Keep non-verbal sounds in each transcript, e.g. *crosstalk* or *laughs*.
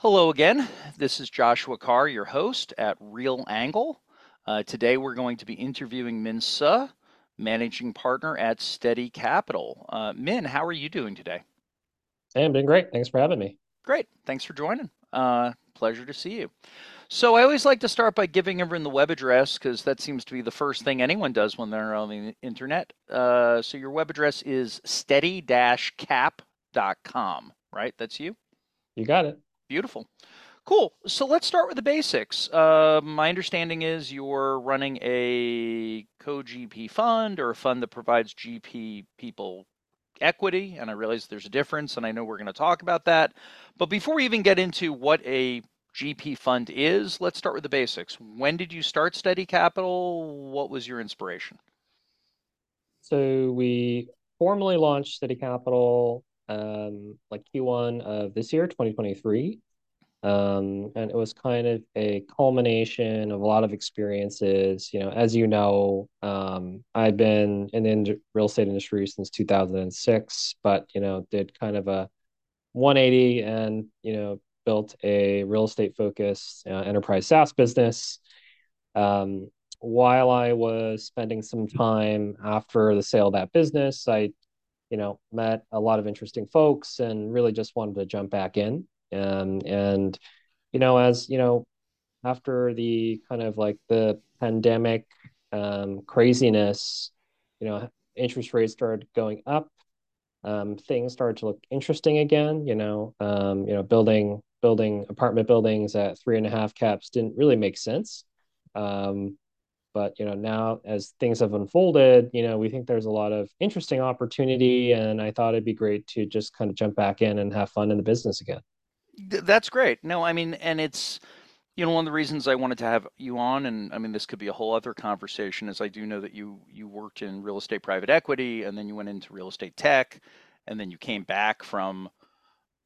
Hello again. This is Joshua Kahr, your host at Real Angle. Uh, today we're going to be interviewing Min Suh, managing partner at Steady Capital. Uh, Min, how are you doing today? Hey, I'm doing great. Thanks for having me. Great. Thanks for joining. Uh, pleasure to see you. So I always like to start by giving everyone the web address because that seems to be the first thing anyone does when they're on the internet. Uh, so your web address is steady-cap.com, right? That's you? You got it. Beautiful. Cool. So let's start with the basics. Uh, my understanding is you're running a co-GP fund or a fund that provides GP people equity, and I realize there's a difference, and I know we're going to talk about that. But before we even get into what a GP fund is, let's start with the basics. When did you start Steady Capital? What was your inspiration? So we formally launched Steady Capital um, like Q1 of this year, 2023. Um, and it was kind of a culmination of a lot of experiences. You know, as you know, um, I've been in the real estate industry since 2006, but you know, did kind of a 180 and you know built a real estate focused uh, enterprise SaaS business. Um, while I was spending some time after the sale of that business, I, you know, met a lot of interesting folks and really just wanted to jump back in. Um, and, you know, as you know, after the kind of like the pandemic um, craziness, you know, interest rates started going up. Um, things started to look interesting again. You know, um, you know, building building apartment buildings at three and a half caps didn't really make sense. Um, but you know now as things have unfolded you know we think there's a lot of interesting opportunity and i thought it'd be great to just kind of jump back in and have fun in the business again. That's great. No i mean and it's you know one of the reasons i wanted to have you on and i mean this could be a whole other conversation is i do know that you you worked in real estate private equity and then you went into real estate tech and then you came back from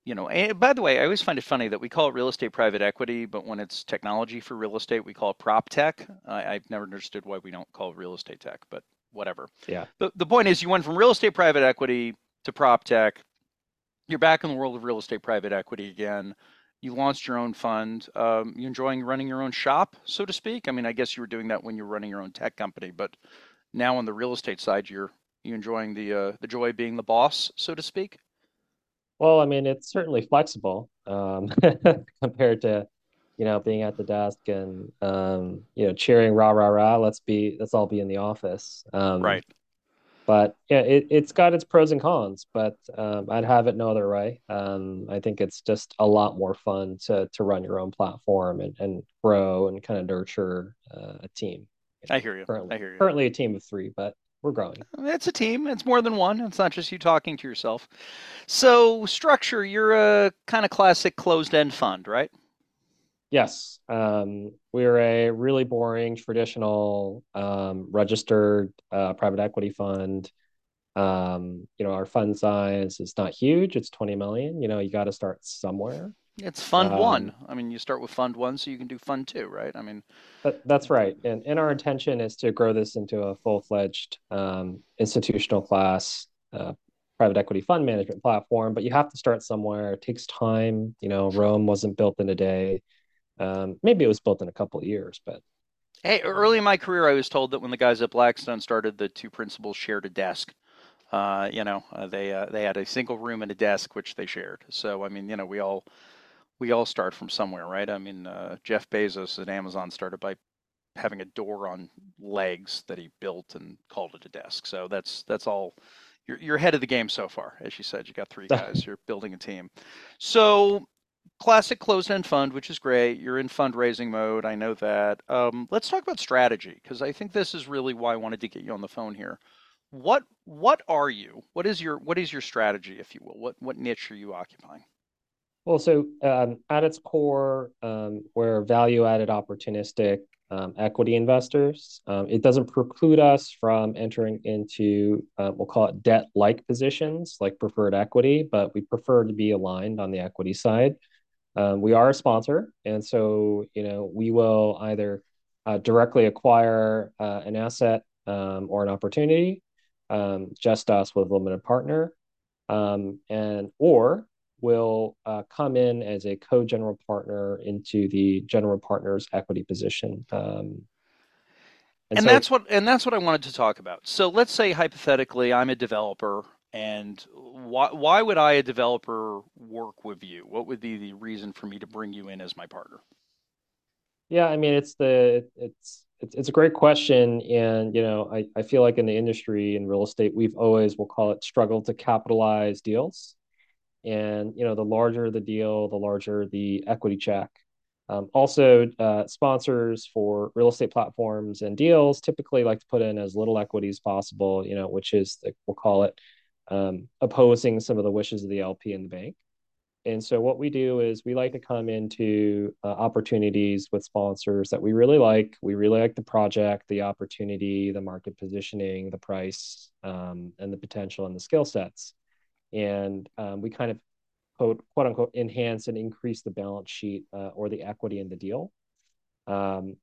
you know, and by the way, I always find it funny that we call it real estate private equity, but when it's technology for real estate, we call it prop tech. I, have never understood why we don't call it real estate tech, but whatever. Yeah. The, the point is, you went from real estate private equity to prop tech. You're back in the world of real estate private equity again. You launched your own fund. Um, you enjoying running your own shop, so to speak? I mean, I guess you were doing that when you were running your own tech company, but now on the real estate side, you're you enjoying the uh, the joy of being the boss, so to speak. Well, I mean, it's certainly flexible um, *laughs* compared to, you know, being at the desk and, um, you know, cheering rah rah rah. Let's be, let's all be in the office. Um, right. But yeah, it, it's got its pros and cons. But um, I'd have it no other way. Um, I think it's just a lot more fun to to run your own platform and, and grow and kind of nurture uh, a team. I hear you. Currently, I hear you. Currently a team of three, but we're growing. It's a team. It's more than one. It's not just you talking to yourself. So structure, you're a kind of classic closed-end fund, right? Yes. Um, we're a really boring traditional um, registered uh, private equity fund. Um, you know, our fund size is not huge. It's 20 million. You know, you got to start somewhere. It's fund um, one. I mean, you start with fund one, so you can do fund two, right? I mean, that, that's right. And, and our intention is to grow this into a full fledged um, institutional class uh, private equity fund management platform. But you have to start somewhere. It takes time. You know, Rome wasn't built in a day. Um, maybe it was built in a couple of years, but. Hey, early in my career, I was told that when the guys at Blackstone started, the two principals shared a desk. Uh, you know, uh, they uh, they had a single room and a desk which they shared. So I mean, you know, we all we all start from somewhere, right? I mean, uh, Jeff Bezos at Amazon started by having a door on legs that he built and called it a desk. So that's that's all. You're you're ahead of the game so far, as you said. You got three *laughs* guys. You're building a team. So classic closed-end fund, which is great. You're in fundraising mode. I know that. Um, let's talk about strategy because I think this is really why I wanted to get you on the phone here. What what are you? What is your what is your strategy, if you will? What what niche are you occupying? Well, so um, at its core, um, we're value-added opportunistic um, equity investors. Um, it doesn't preclude us from entering into, uh, we'll call it debt-like positions, like preferred equity, but we prefer to be aligned on the equity side. Um, we are a sponsor, and so you know we will either uh, directly acquire uh, an asset or an opportunity, just us with a limited partner, and or will uh, come in as a co-general partner into the general partner's equity position. Um, and, and so, that's what and that's what I wanted to talk about. So let's say hypothetically I'm a developer and why why would I a developer work with you? What would be the reason for me to bring you in as my partner? Yeah, I mean it's the it's it's, it's a great question and you know I, I feel like in the industry in real estate we've always we'll call it struggle to capitalize deals and you know the larger the deal the larger the equity check um, also uh, sponsors for real estate platforms and deals typically like to put in as little equity as possible you know which is the, we'll call it um, opposing some of the wishes of the lp and the bank and so what we do is we like to come into uh, opportunities with sponsors that we really like. We really like the project, the opportunity, the market positioning, the price, um, and the potential and the skill sets. And um, we kind of quote, quote unquote enhance and increase the balance sheet uh, or the equity in the deal. Um,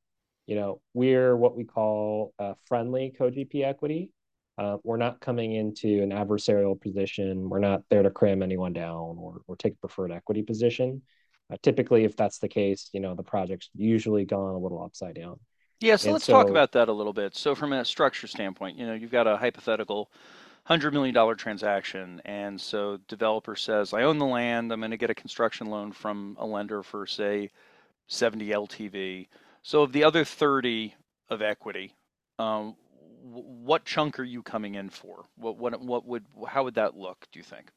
you know, we're what we call friendly co-GP equity. Uh, we're not coming into an adversarial position. We're not there to cram anyone down or, or take a preferred equity position. Uh, typically, if that's the case, you know, the project's usually gone a little upside down. Yeah, so and let's so, talk about that a little bit. So, from a structure standpoint, you know, you've got a hypothetical $100 million transaction. And so, developer says, I own the land. I'm going to get a construction loan from a lender for, say, 70 LTV. So, of the other 30 of equity, um, what chunk are you coming in for? What what what would how would that look? Do you think?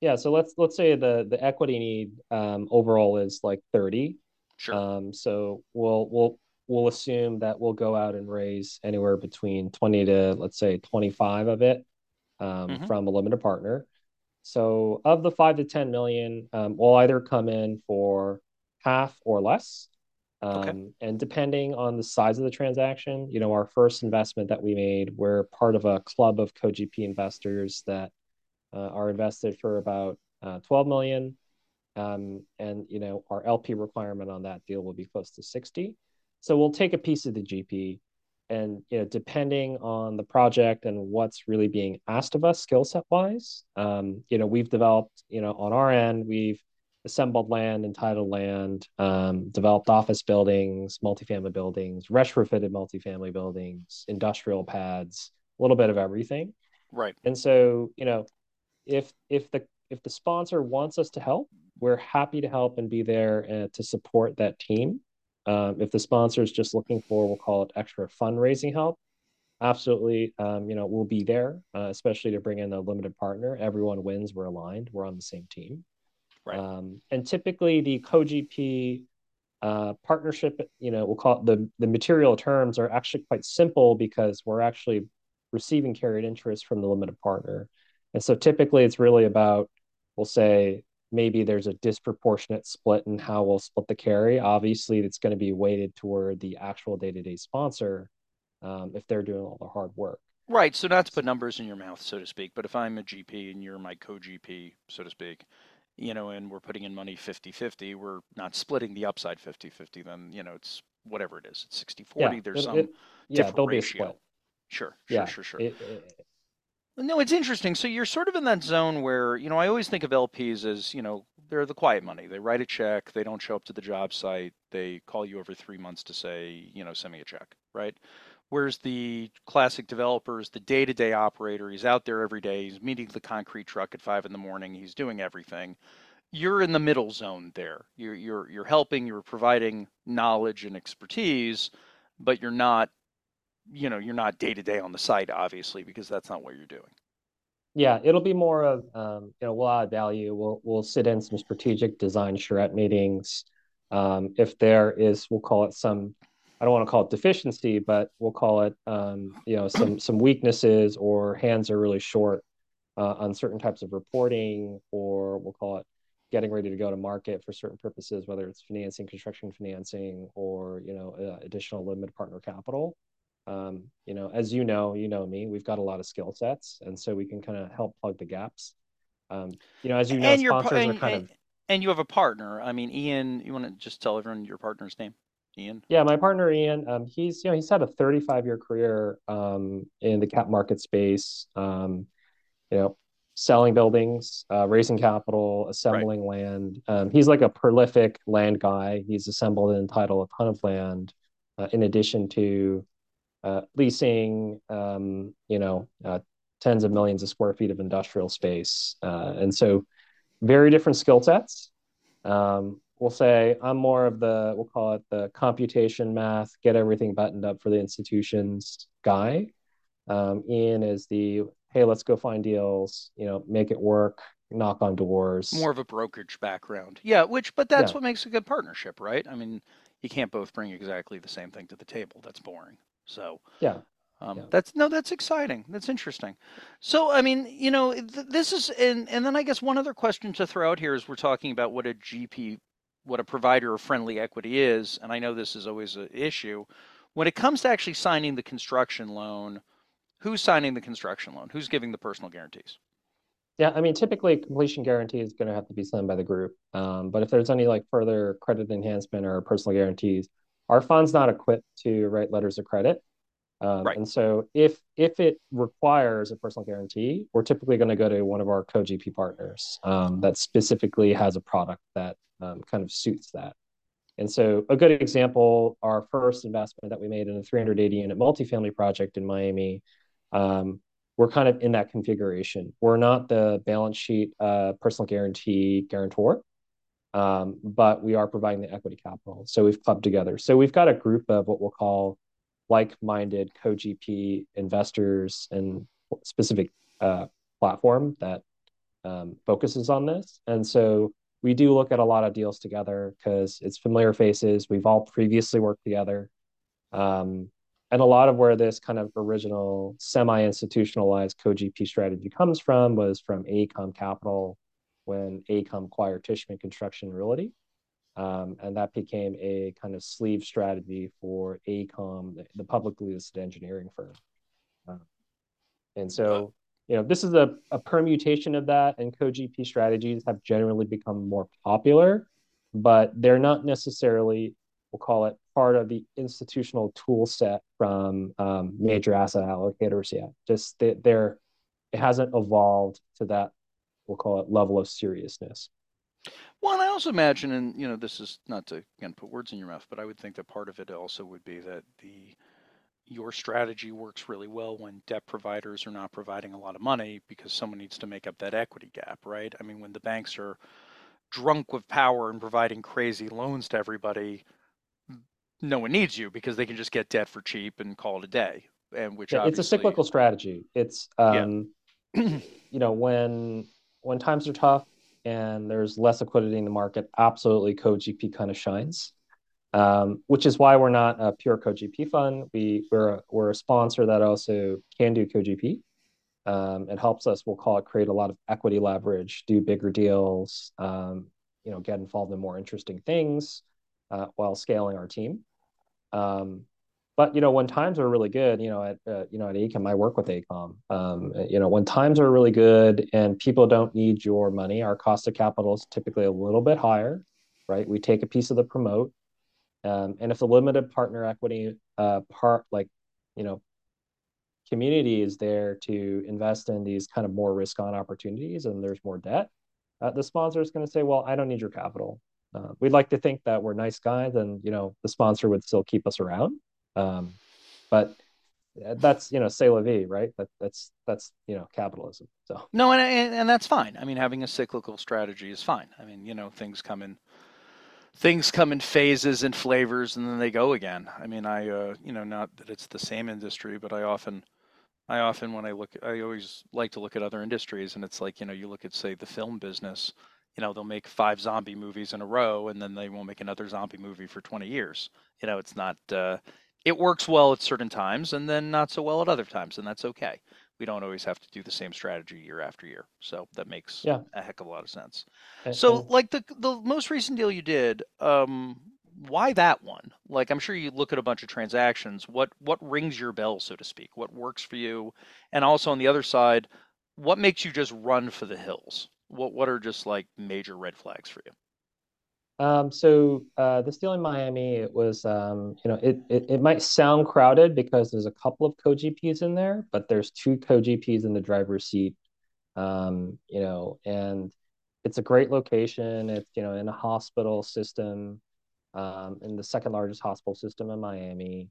Yeah, so let's let's say the the equity need um, overall is like thirty. Sure. Um, so we'll we'll we'll assume that we'll go out and raise anywhere between twenty to let's say twenty five of it um, mm-hmm. from a limited partner. So of the five to ten million, um, we'll either come in for half or less. Um, okay. And depending on the size of the transaction, you know, our first investment that we made, we're part of a club of co-GP investors that uh, are invested for about uh, 12 million. Um, and, you know, our LP requirement on that deal will be close to 60. So we'll take a piece of the GP and, you know, depending on the project and what's really being asked of us skill set wise, um, you know, we've developed, you know, on our end, we've assembled land, entitled land, um, developed office buildings, multifamily buildings, retrofitted multifamily buildings, industrial pads, a little bit of everything. Right. And so, you know, if if the if the sponsor wants us to help, we're happy to help and be there uh, to support that team. Um, if the sponsor is just looking for, we'll call it extra fundraising help. Absolutely, um, you know, we'll be there, uh, especially to bring in a limited partner. Everyone wins. We're aligned. We're on the same team. Right. Um, and typically the co-GP uh, partnership, you know, we'll call it the, the material terms are actually quite simple because we're actually receiving carried interest from the limited partner. And so typically it's really about, we'll say, maybe there's a disproportionate split in how we'll split the carry. Obviously, it's going to be weighted toward the actual day to day sponsor um, if they're doing all the hard work. Right. So, not to put numbers in your mouth, so to speak, but if I'm a GP and you're my co GP, so to speak, you know, and we're putting in money 50-50, we're not splitting the upside 50-50, then, you know, it's whatever it is. It's 60-40. Yeah, There's it, some it, yeah, different ratio. Sure, sure, yeah, sure, sure. It, no, it's interesting. So you're sort of in that zone where, you know, I always think of LPs as, you know, they're the quiet money. They write a check, they don't show up to the job site, they call you every three months to say, you know, send me a check, right? Whereas the classic developer is the day to day operator. He's out there every day. He's meeting the concrete truck at five in the morning. He's doing everything. You're in the middle zone there. You're, you're, you're helping, you're providing knowledge and expertise, but you're not, you know, you're not day to day on the site, obviously, because that's not what you're doing. Yeah, it'll be more of, um, you know, we'll add value. We'll, we'll sit in some strategic design charrette meetings. Um, if there is, we'll call it some I don't want to call it deficiency, but we'll call it, um, you know, some some weaknesses or hands are really short uh, on certain types of reporting, or we'll call it getting ready to go to market for certain purposes, whether it's financing, construction financing, or you know, uh, additional limited partner capital. Um, you know, as you know, you know me, we've got a lot of skill sets, and so we can kind of help plug the gaps. Um, you know, as you know, and sponsors and, are kind and, of. And you have a partner. I mean, Ian, you want to just tell everyone your partner's name? Ian? Yeah, my partner Ian. Um, he's you know he's had a 35 year career um, in the cap market space. Um, you know, selling buildings, uh, raising capital, assembling right. land. Um, he's like a prolific land guy. He's assembled and entitled a ton of land, uh, in addition to leasing, um, you know, uh, tens of millions of square feet of industrial space. Uh, and so, very different skill sets. Um, we'll say I'm more of the, we'll call it the computation math, get everything buttoned up for the institutions guy. Um, Ian is the hey, let's go find deals, you know, make it work, knock on doors. More of a brokerage background. Yeah, which but that's yeah. what makes a good partnership, right? I mean, you can't both bring exactly the same thing to the table. That's boring. So Yeah. Um, yeah. That's no, that's exciting. That's interesting. So, I mean, you know, th- this is, and and then I guess one other question to throw out here is we're talking about what a GP, what a provider of friendly equity is, and I know this is always an issue. When it comes to actually signing the construction loan, who's signing the construction loan? Who's giving the personal guarantees? Yeah, I mean, typically completion guarantee is going to have to be signed by the group. Um, but if there's any like further credit enhancement or personal guarantees, our fund's not equipped to write letters of credit. Um, right. And so if if it requires a personal guarantee, we're typically going to go to one of our co-GP partners um, that specifically has a product that um, kind of suits that. And so a good example, our first investment that we made in a 380 unit multifamily project in Miami um, we're kind of in that configuration. We're not the balance sheet uh, personal guarantee guarantor, um, but we are providing the equity capital. So we've clubbed together. So we've got a group of what we'll call like-minded co-GP investors and specific uh, platform that um, focuses on this. And so we do look at a lot of deals together because it's familiar faces. We've all previously worked together. Um, and a lot of where this kind of original semi-institutionalized co-GP strategy comes from was from AECOM Capital when AECOM acquired Tishman Construction Realty. Um, and that became a kind of sleeve strategy for AECOM, the, the publicly listed engineering firm. Uh, and so, you know, this is a, a permutation of that, and co-GP strategies have generally become more popular, but they're not necessarily, we'll call it part of the institutional tool set from um, major asset allocators yet. Just they, they're it hasn't evolved to that we'll call it level of seriousness. Well, and I also imagine, and you know, this is not to again put words in your mouth, but I would think that part of it also would be that the your strategy works really well when debt providers are not providing a lot of money because someone needs to make up that equity gap, right? I mean, when the banks are drunk with power and providing crazy loans to everybody, no one needs you because they can just get debt for cheap and call it a day. And which yeah, it's a cyclical strategy. It's um, yeah. you know when when times are tough and there's less liquidity in the market, absolutely co-GP kind of shines. Um, which is why we're not a pure co-GP fund. We we're a, we're a sponsor that also can do co-GP. Um, it helps us. We'll call it create a lot of equity leverage, do bigger deals, um, you know, get involved in more interesting things uh, while scaling our team. Um, but you know, when times are really good, you know, at uh, you know at AECOM, I work with AECOM. Um, you know, when times are really good and people don't need your money, our cost of capital is typically a little bit higher, right? We take a piece of the promote, um, and if the limited partner equity uh, part, like you know, community is there to invest in these kind of more risk on opportunities, and there's more debt, uh, the sponsor is going to say, well, I don't need your capital uh, we'd like to think that we're nice guys and you know the sponsor would still keep us around um, but that's you know say la vie right? That that's that's you know capitalism so. No and, and and that's fine. I mean having a cyclical strategy is fine. I mean you know things come in things come in phases and flavors and then they go again. I mean i uh, you know not that it's the same industry but i often i often when i look i always like to look at other industries and it's like you know you look at say the film business you know they'll make five zombie movies in a row and then they won't make another zombie movie for 20 years. You know it's not uh, it works well at certain times and then not so well at other times and that's okay. We don't always have to do the same strategy year after year so that makes yeah. a heck of a lot of sense. And, so and... like the the most recent deal you did um why that one? Like i'm sure you look at a bunch of transactions. What what rings your bell so to speak? What works for you? And also on the other side what makes you just run for the hills? What what are just like major red flags for you? Um, so uh, this deal in Miami, it was, um, you know, it, it, it might sound crowded because there's a couple of co-GPs in there, but there's two co-GPs in the driver's seat. Um, you know, and it's a great location. It's, you know, in a hospital system, um, in the second largest hospital system in Miami.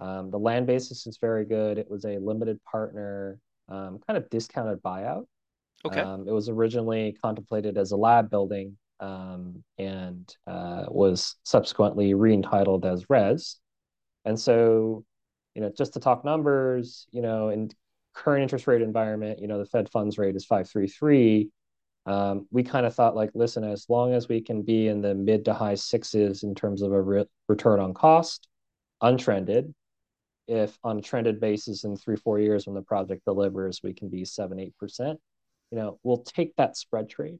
Um, the land basis is very good. It was a limited partner, um, kind of discounted buyout. Okay. Um, it was originally contemplated as a lab building um, and uh, was subsequently re-entitled as res. And so, you know, just to talk numbers, you know, in current interest rate environment, you know, the Fed funds rate is 533. Um, we kind of thought like, listen, as long as we can be in the mid to high sixes in terms of a re- return on cost, untrended, if on a trended basis in three, four years when the project delivers, we can be seven, eight percent, you know, we'll take that spread trade.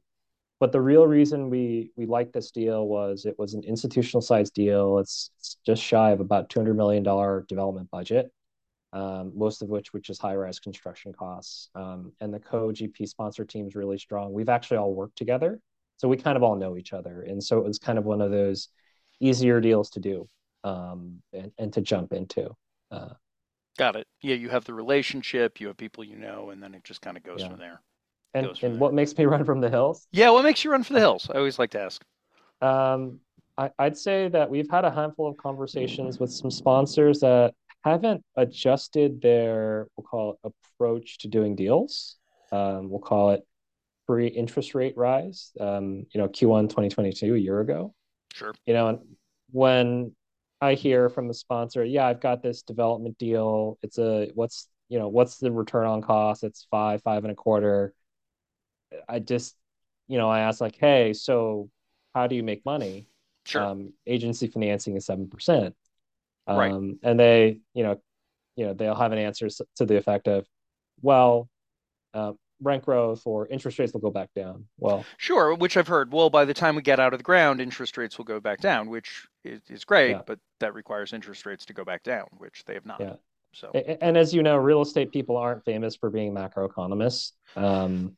But the real reason we we liked this deal was it was an institutional size deal. It's, it's just shy of about two hundred million dollar development budget, um, most of which which is high rise construction costs. Um, and the co GP sponsor team is really strong. We've actually all worked together, so we kind of all know each other, and so it was kind of one of those easier deals to do um, and, and to jump into. Uh, Got it. Yeah, you have the relationship, you have people you know, and then it just kind of goes Yeah. from there. And Goes and what makes me *laughs* run from the hills? Yeah, what makes you run for the hills? I always like to ask. Um, I, I'd say that we've had a handful of conversations with some sponsors that haven't adjusted their, we'll call it approach to doing deals. Um, we'll call it pre-interest rate rise. Um, you know, Q1 2022, a year ago. Sure. You know, and when I hear from the sponsor, yeah, I've got this development deal. It's a what's you know what's the return on cost? It's five, five and a quarter. I just, you know, I ask like, hey, so how do you make money? Sure. Um, agency financing is seven percent. Um, Right. and they, you know, you know, they'll have an answer to the effect of, well, uh, rent growth or interest rates will go back down. Well, Sure, which I've heard. Well, by the time we get out of the ground, interest rates will go back down, which is, is great, Yeah. but that requires interest rates to go back down, which they have not. Yeah. So, And as you know, real estate people aren't famous for being macroeconomists. Um,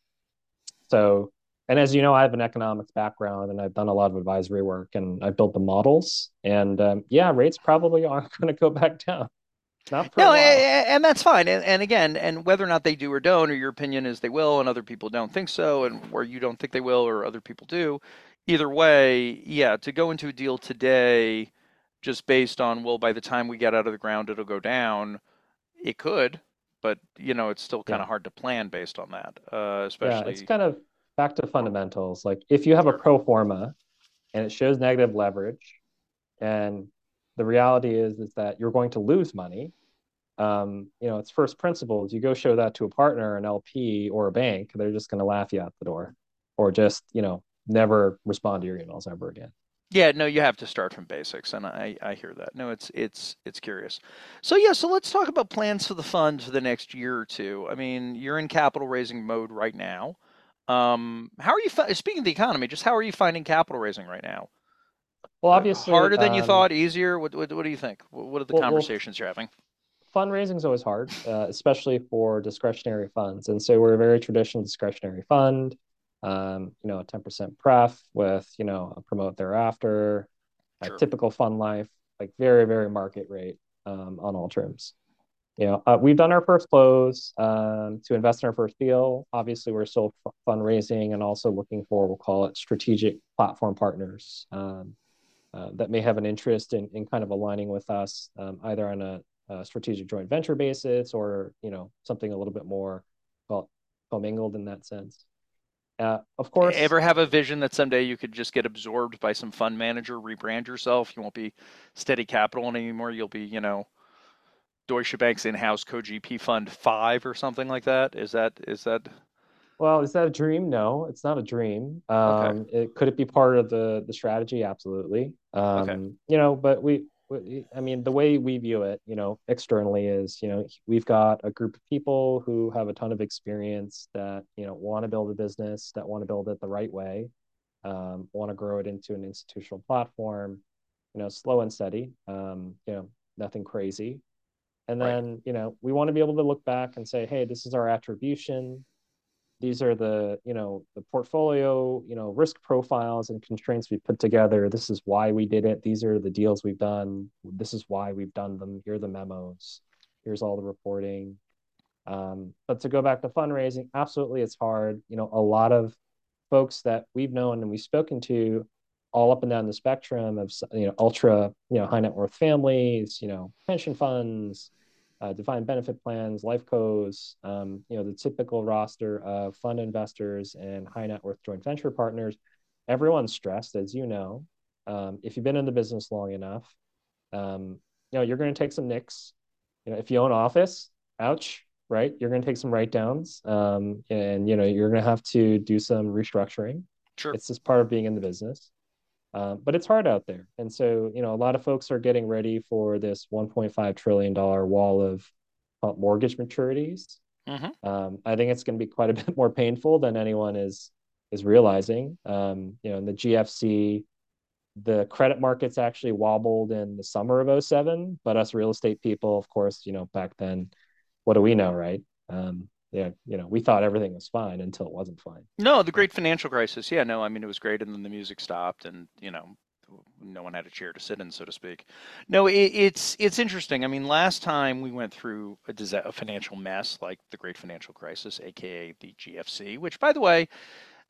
so, and as you know, I have an economics background and I've done a lot of advisory work and I built the models. And um, yeah, rates probably *laughs* aren't going to go back down. Not no, while. a- a- and that's fine. And, and again, and whether or not they do or don't, or your opinion is they will, and other people don't think so, and where you don't think they will, or other people do. Either way, yeah, to go into a deal today, just based on well, by the time we get out of the ground, it'll go down. It could, but you know, it's still kind Yeah. of hard to plan based on that, uh, Yeah, especially. it's kind of back to fundamentals. Like if you have a pro forma and it shows negative leverage, and the reality is is that you're going to lose money. Um, you know, it's first principles. You go show that to a partner, an LP or a bank, they're just going to laugh you out the door, or just you know never respond to your emails ever again. Yeah, no, you have to start from basics, and I, I hear that. No, it's it's it's curious. So yeah, so let's talk about plans for the fund for the next year or two. I mean, you're in capital raising mode right now. Um, how are you fi- speaking of the economy? Just how are you finding capital raising right now? Well, obviously, harder than you um, thought, easier. What, what what do you think? What, are the Well- well, conversations you're having? fundraising is always hard, uh, especially for discretionary funds. And so we're a very traditional discretionary fund. Um, you know, a 10% pref with, you know, a promote thereafter, Sure. typical fund life, like very, very market rate um, on all terms. You know, uh, we've done our first close um, to invest in our first deal. Obviously, we're still f- fundraising and also looking for, we'll call it strategic platform partners um, uh, that may have an interest in, in kind of aligning with us, um, either on a, a strategic joint venture basis or, you know, something a little bit more well, commingled in that sense. Uh, of course, Ever have a vision that someday you could just get absorbed by some fund manager, rebrand yourself? You won't be Steady Capital anymore. You'll be, you know, Deutsche Bank's in-house co-GP fund five or something like that. Is that is that Well, is that a dream? No, it's not a dream. Um, it could it be part of the the strategy? Absolutely. Um, you know, but we, I mean, the way we view it, you know, externally is, you know, we've got a group of people who have a ton of experience that, you know, want to build a business, that want to build it the right way, um, want to grow it into an institutional platform, you know, slow and steady, um, you know, nothing crazy. And Right. then, you know, we want to be able to look back and say, hey, this is our attribution these are the you know the portfolio you know risk profiles and constraints we put together. This is why we did it. These are the deals we've done. This is why we've done them. Here are the memos. Here's all the reporting. Um, but to go back to fundraising, absolutely, it's hard. You know, a lot of folks that we've known and we've spoken to all up and down the spectrum of you know ultra you know high net worth families you know pension funds uh, defined benefit plans life cos um, you know the typical roster of fund investors and high net worth joint venture partners. Everyone's stressed as you know. Um, if you've been in the business long enough um, you know you're going to take some nicks. You know if you own office ouch right? You're going to take some write downs um, and you know you're going to have to do some restructuring. Sure. it's just part of being in the business um, but it's hard out there. And so, you know, a lot of folks are getting ready for this $1.5 trillion wall of uh, mortgage maturities. Mm-hmm. Um, I think it's going to be quite a *laughs* bit more painful than anyone is is realizing. Um, you know, in the GFC, the credit markets actually wobbled in the summer of 07, but us real estate people, of course, you know, back then, what do we know, right? Um, yeah, you know, we thought everything was fine until it wasn't fine. No, the great financial crisis. Yeah, no, I mean it was great, and then the music stopped, and you know, no one had a chair to sit in, so to speak. No, it, it's it's interesting. I mean, last time we went through a, disa- a financial mess like the great financial crisis, aka the GFC, which, by the way,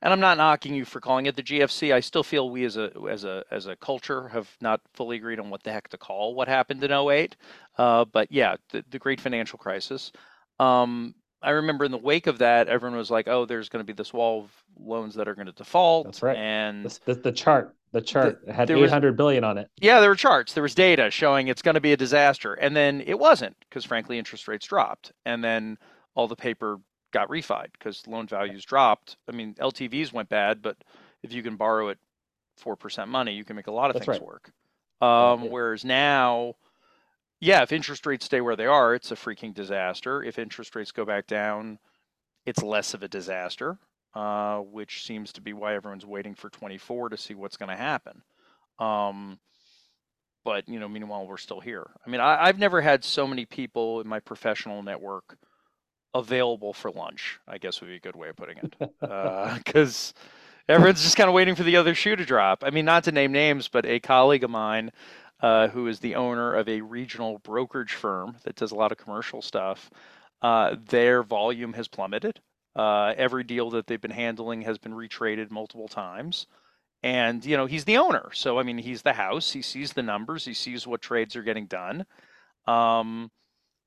and I'm not knocking you for calling it the GFC. I still feel we as a as a as a culture have not fully agreed on what the heck to call what happened in 08. Uh, but yeah, the, the great financial crisis. Um, I remember in the wake of that, everyone was like, "Oh, there's going to be this wall of loans that are going to default." That's right. And the, the, the chart, the chart The- had eight hundred billion on it. yeah, there were charts, there was data showing it's going to be a disaster, and then it wasn't because frankly interest rates dropped, and then all the paper got refied because loan values dropped. I mean, LTVs went bad, but if you can borrow at four percent money, you can make a lot of That's things right. work. Um, yeah. Whereas now, yeah, if interest rates stay where they are, it's a freaking disaster. If interest rates go back down, it's less of a disaster, uh, which seems to be why everyone's waiting for 24 to see what's going to happen. Um, but you know, meanwhile, we're still here. I mean, I, I've never had so many people in my professional network available for lunch. I guess would be a good way of putting it, *laughs* because everyone's just kind of waiting for the other shoe to drop. I mean, not to name names, but a colleague of mine uh, who is the owner of a regional brokerage firm that does a lot of commercial stuff, uh, their volume has plummeted. Uh, every deal that they've been handling has been retraded multiple times. And, you know, he's the owner. So, I mean, he's the house. He sees the numbers. He sees what trades are getting done. Um,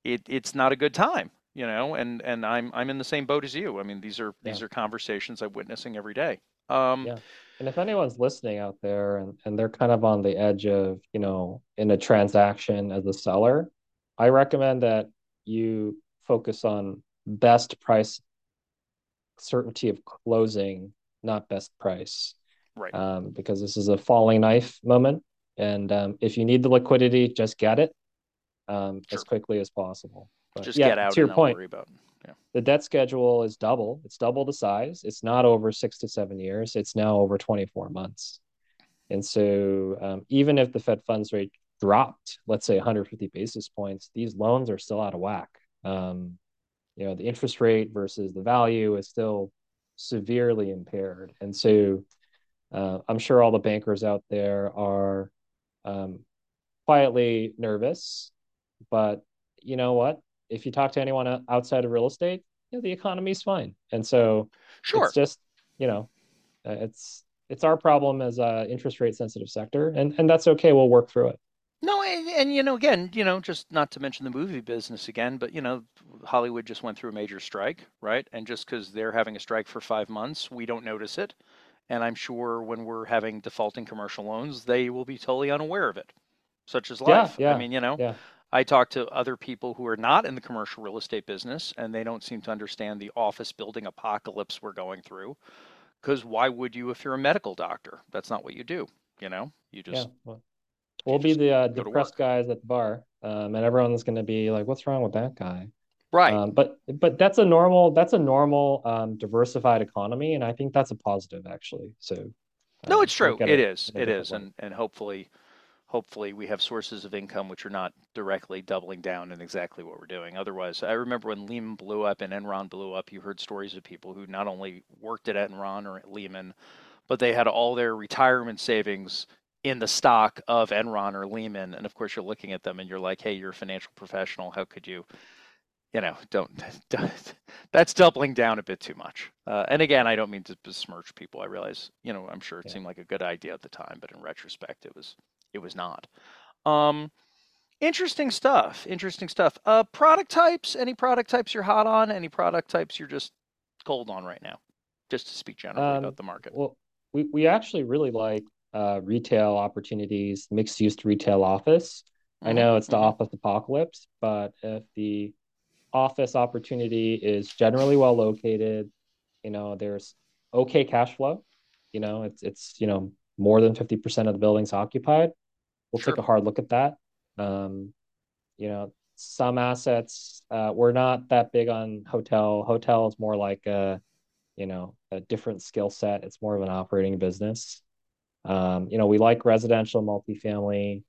it, it's not a good time, you know, and, and I'm, I'm in the same boat as you. I mean, these are, these are conversations I'm witnessing every day. Um, Yeah. And if anyone's listening out there and, and they're kind of on the edge of, you know, in a transaction as a seller, I recommend that you focus on best price certainty of closing, not best price. right. Um, because this is a falling knife moment. And um, if you need the liquidity, just get it um, as quickly as possible. But Just yeah, get out to your point, worry about. The debt schedule is double. It's double the size. It's not over six to seven years. It's now over 24 months. And so um, even if the Fed funds rate dropped, let's say 150 basis points, these loans are still out of whack. Um, you know, the interest rate versus the value is still severely impaired. And so uh, I'm sure all the bankers out there are um, quietly nervous, but you know what? If you talk to anyone outside of real estate, you know, the economy's fine. And so Sure. it's just, you know, uh, it's it's our problem as a interest rate sensitive sector, and and that's okay. We'll work through it. No, and, and you know, again, you know, just not to mention the movie business again, but you know, Hollywood just went through a major strike, right? And just because they're having a strike for five months, we don't notice it. And I'm sure when we're having defaulting commercial loans, they will be totally unaware of it, such as life. Yeah, life. I mean, you know, yeah. I talk to other people who are not in the commercial real estate business, and they don't seem to understand the office building apocalypse we're going through. Because why would you if you're a medical doctor? That's not what you do. You know, you Yeah, just well, we'll be just the uh, depressed guys at the bar, um, and everyone's going to be like, "What's wrong with that guy?" right. Um, but but that's a normal that's a normal um, diversified economy, and I think that's a positive actually. So No, um, it's true. It it is. It different And and hopefully hopefully we have sources of income which are not directly doubling down in exactly what we're doing. Otherwise, I remember when Lehman blew up and Enron blew up, you heard stories of people who not only worked at Enron or at Lehman, but they had all their retirement savings in the stock of Enron or Lehman. And of course, you're looking at them and you're like, "Hey, you're a financial professional. How could you you know, don't, *laughs* that's doubling down a bit too much. Uh, and again, I don't mean to besmirch people. I realize, you know, I'm sure it Yeah. seemed like a good idea at the time, but in retrospect, it was, it was not. Um, interesting stuff. Interesting stuff. Uh, product types. Any product types you're hot on? Any product types you're just cold on right now? Just to speak generally Um, about the market. Well, we, we actually really like uh, retail opportunities, mixed use retail office. I Mhm, know it's the mhm. office apocalypse, but if the office opportunity is generally well located, you know, there's okay cash flow, you know, it's it's you know more than 50% of the building's occupied. We'll Sure. take a hard look at that. Um, you know, some assets, uh, we're not that big on hotel. Hotel is more like a, you know, a different skill set. It's more of an operating business. Um, you know, we like residential multifamily.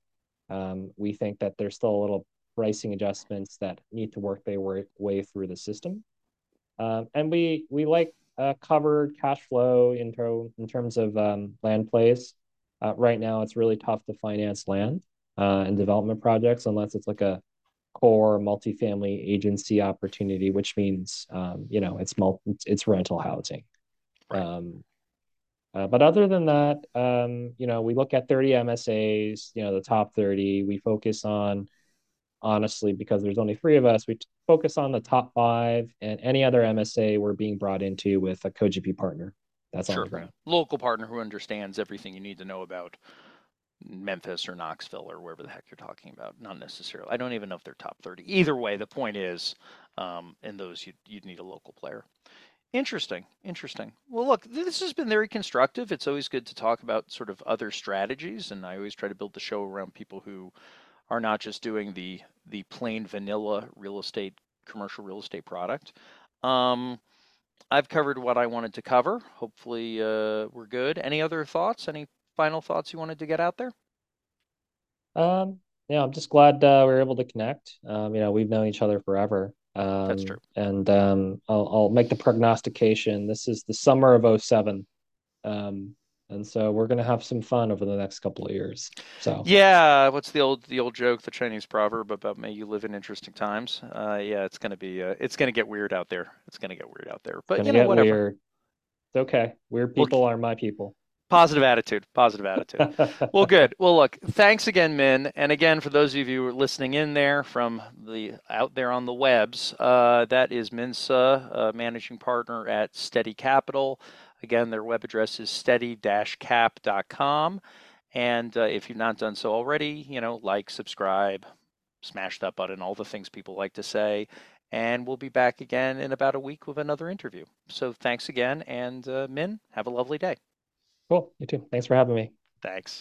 Um, we think that there's still a little pricing adjustments that need to work their way, way through the system. Um, and we we like uh, covered cash flow in, ter- in terms of um, land plays. Uh, right now, it's really tough to finance land uh, and development projects unless it's like a core multifamily agency opportunity, which means um, you know it's it's, rental housing. Right. Um, uh, but other than that, um, you know, we look at 30 MSAs, you know, the top 30. We focus on, honestly, because there's only three of us, we focus on the top five and any other MSA we're being brought into with a co-GP partner that's on the ground. Local partner who understands everything you need to know about Memphis or Knoxville or wherever the heck you're talking about. Not necessarily. I don't even know if they're top 30. Either way, the point is, um, in those, you'd, you'd need a local player. Interesting. Interesting. Well, look, this has been very constructive. It's always good to talk about sort of other strategies, and I always try to build the show around people who are not just doing the the plain vanilla real estate commercial real estate product. Um, I've covered what I wanted to cover. Hopefully, uh, we're good. Any other thoughts? Any final thoughts you wanted to get out there? Um, yeah, I'm just glad uh, we were able to connect. Um, you know, we've known each other forever. Um, That's true. And um, I'll, I'll make the prognostication. This is the summer of 07. Um, and so we're going to have some fun over the next couple of years. So Yeah, what's the old the old joke, the Chinese proverb about may you live in interesting times? Uh, yeah, it's gonna be uh, it's gonna get weird out there. It's gonna get weird out there. But you know, whatever. weird. It's okay. Weird Well, people are my people. Positive attitude. Positive attitude. *laughs* Well, good. Well, look, thanks again, Min. And again, for those of you who are listening in there from the out there on the webs, uh, that is Min Suh, uh, managing partner at Steady Capital. Again, their web address is steady-cap.com. And uh, if you've not done so already, you know, like, subscribe, smash that button, all the things people like to say. And we'll be back again in about a week with another interview. So thanks again. And uh, Min, have a lovely day. Cool. You too. Thanks for having me. Thanks.